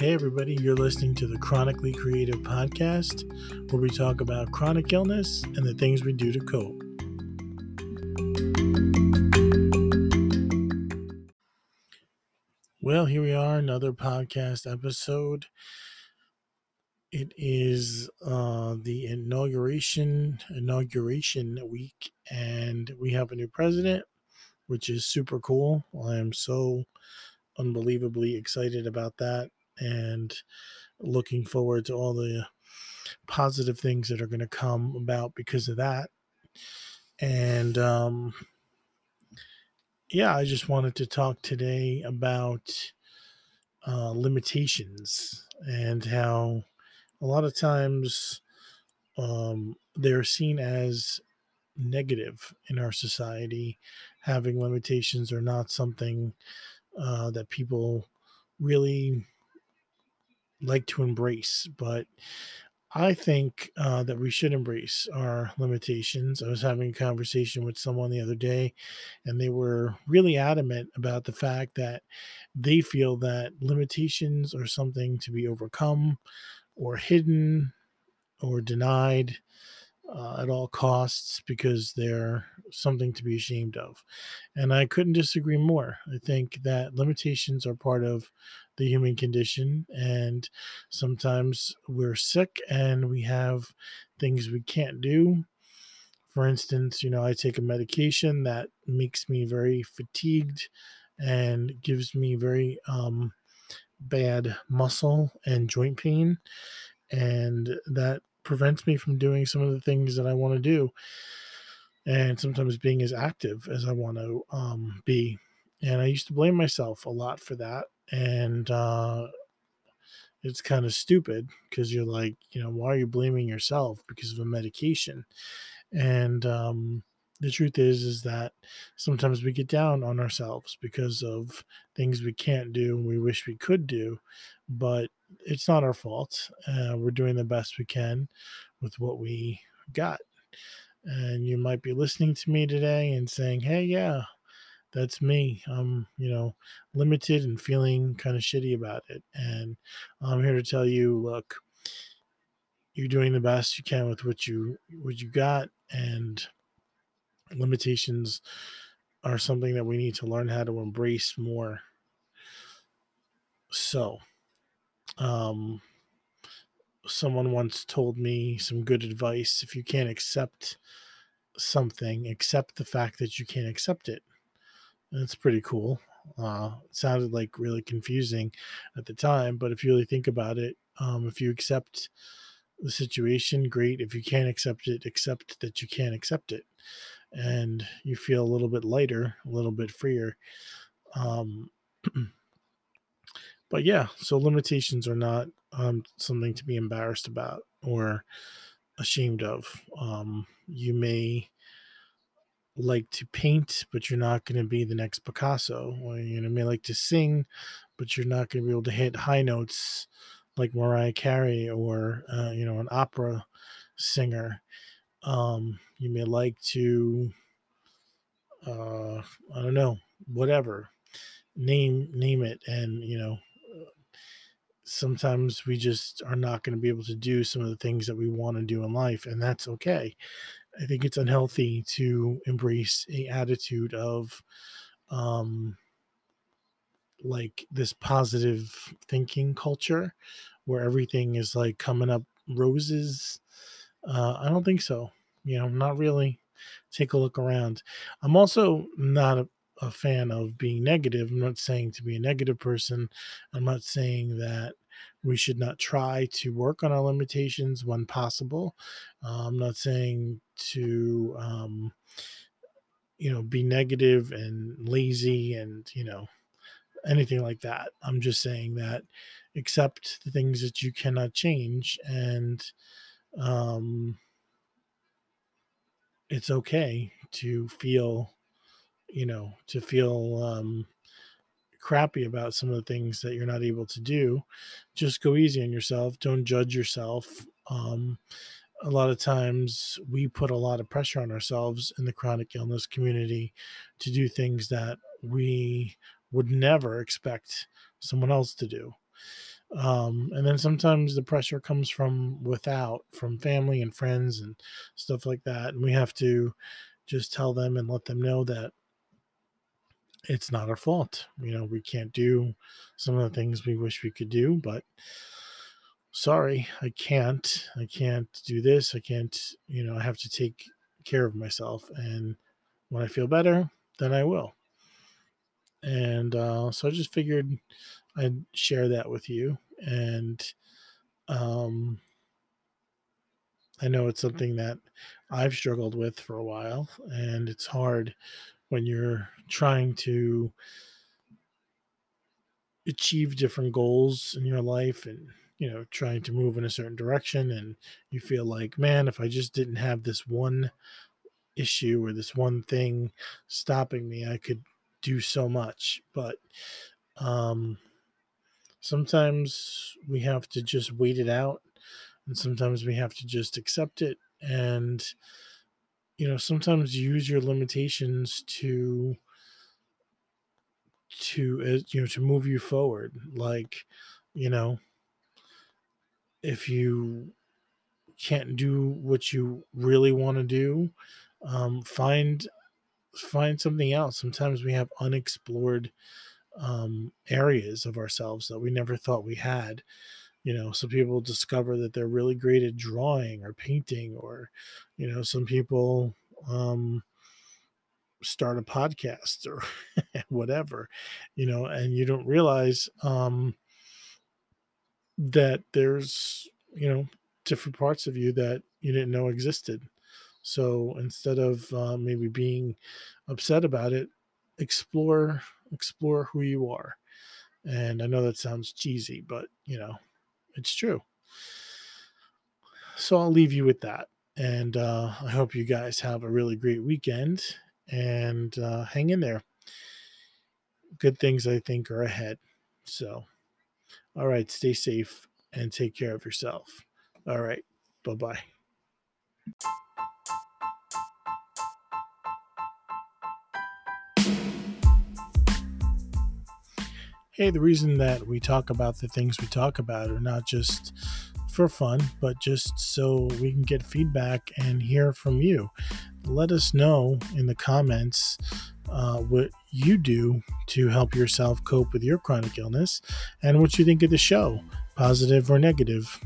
Hey, everybody, you're listening to the Chronically Creative Podcast, where we talk about chronic illness and the things we do to cope. Well, here we are, another podcast episode. It is uh, the inauguration inauguration week, and we have a new president, which is super cool. I am so unbelievably excited about that and looking forward to all the positive things that are going to come about because of that. And um, yeah, I just wanted to talk today about uh, limitations and how a lot of times um, they're seen as negative in our society. Having limitations are not something uh, that people really like to embrace, but I think uh, that we should embrace our limitations. I was having a conversation with someone the other day, and they were really adamant about the fact that they feel that limitations are something to be overcome or hidden or denied uh, at all costs because they're something to be ashamed of. And I couldn't disagree more. I think that limitations are part of the human condition, and sometimes we're sick and we have things we can't do. For instance, you know, I take a medication that makes me very fatigued and gives me very um, bad muscle and joint pain. And that prevents me from doing some of the things that I want to do and sometimes being as active as I want to um, be. And I used to blame myself a lot for that. And uh, it's kind of stupid because you're like, you know, why are you blaming yourself because of a medication? And um, the truth is, is that sometimes we get down on ourselves because of things we can't do and we wish we could do, but it's not our fault. Uh, we're doing the best we can with what we got. And you might be listening to me today and saying, hey, yeah, that's me. I'm, you know, limited and feeling kind of shitty about it. And I'm here to tell you, look, you're doing the best you can with what you what you got and limitations are something that we need to learn how to embrace more. So, um, someone once told me some good advice if you can't accept something, accept the fact that you can't accept it. That's pretty cool. Uh, sounded like really confusing at the time, but if you really think about it, um, if you accept the situation, great. If you can't accept it, accept that you can't accept it. And you feel a little bit lighter, a little bit freer. Um, but yeah, so limitations are not um, something to be embarrassed about or ashamed of. Um, you may like to paint, but you're not going to be the next Picasso. Or you may like to sing, but you're not going to be able to hit high notes like Mariah Carey or uh, you know an opera singer. Um, you may like to, uh, I don't know, whatever name name it, and you know sometimes we just are not going to be able to do some of the things that we want to do in life and that's okay i think it's unhealthy to embrace a attitude of um like this positive thinking culture where everything is like coming up roses uh i don't think so you know not really take a look around i'm also not a, a fan of being negative. I'm not saying to be a negative person. I'm not saying that we should not try to work on our limitations when possible. Uh, I'm not saying to, um, you know, be negative and lazy and, you know, anything like that. I'm just saying that accept the things that you cannot change and, um, it's okay to feel you know, to feel um, crappy about some of the things that you're not able to do, just go easy on yourself. Don't judge yourself. Um, a lot of times we put a lot of pressure on ourselves in the chronic illness community to do things that we would never expect someone else to do. Um, and then sometimes the pressure comes from without, from family and friends and stuff like that. And we have to just tell them and let them know that it's not our fault. You know, we can't do some of the things we wish we could do, but sorry, I can't. I can't do this. I can't, you know, I have to take care of myself. And when I feel better, then I will. And uh, so I just figured I'd share that with you. And um, I know it's something that I've struggled with for a while, and it's hard when you're trying to achieve different goals in your life and you know trying to move in a certain direction and you feel like man if i just didn't have this one issue or this one thing stopping me i could do so much. But um sometimes we have to just wait it out and sometimes we have to just accept it and you know sometimes use your limitations to to uh, you know to move you forward. Like you know if you can't do what you really want to do um, find find something else sometimes we have unexplored um, areas of ourselves that we never thought we had you know some people discover that they're really great at drawing or painting or you know some people um, start a podcast or whatever you know and you don't realize um, that there's you know different parts of you that you didn't know existed. So instead of uh, maybe being upset about it explore explore who you are. And i know that sounds cheesy but you know it's true so i'll leave you with that and uh, i hope you guys have a really great weekend and uh, hang in there good things i think are ahead so all right, stay safe and take care of yourself. All right, bye bye. Hey, the reason that we talk about the things we talk about are not just for fun, but just so we can get feedback and hear from you. Let us know in the comments uh, what you do to help yourself cope with your chronic illness and what you think of the show, positive or negative.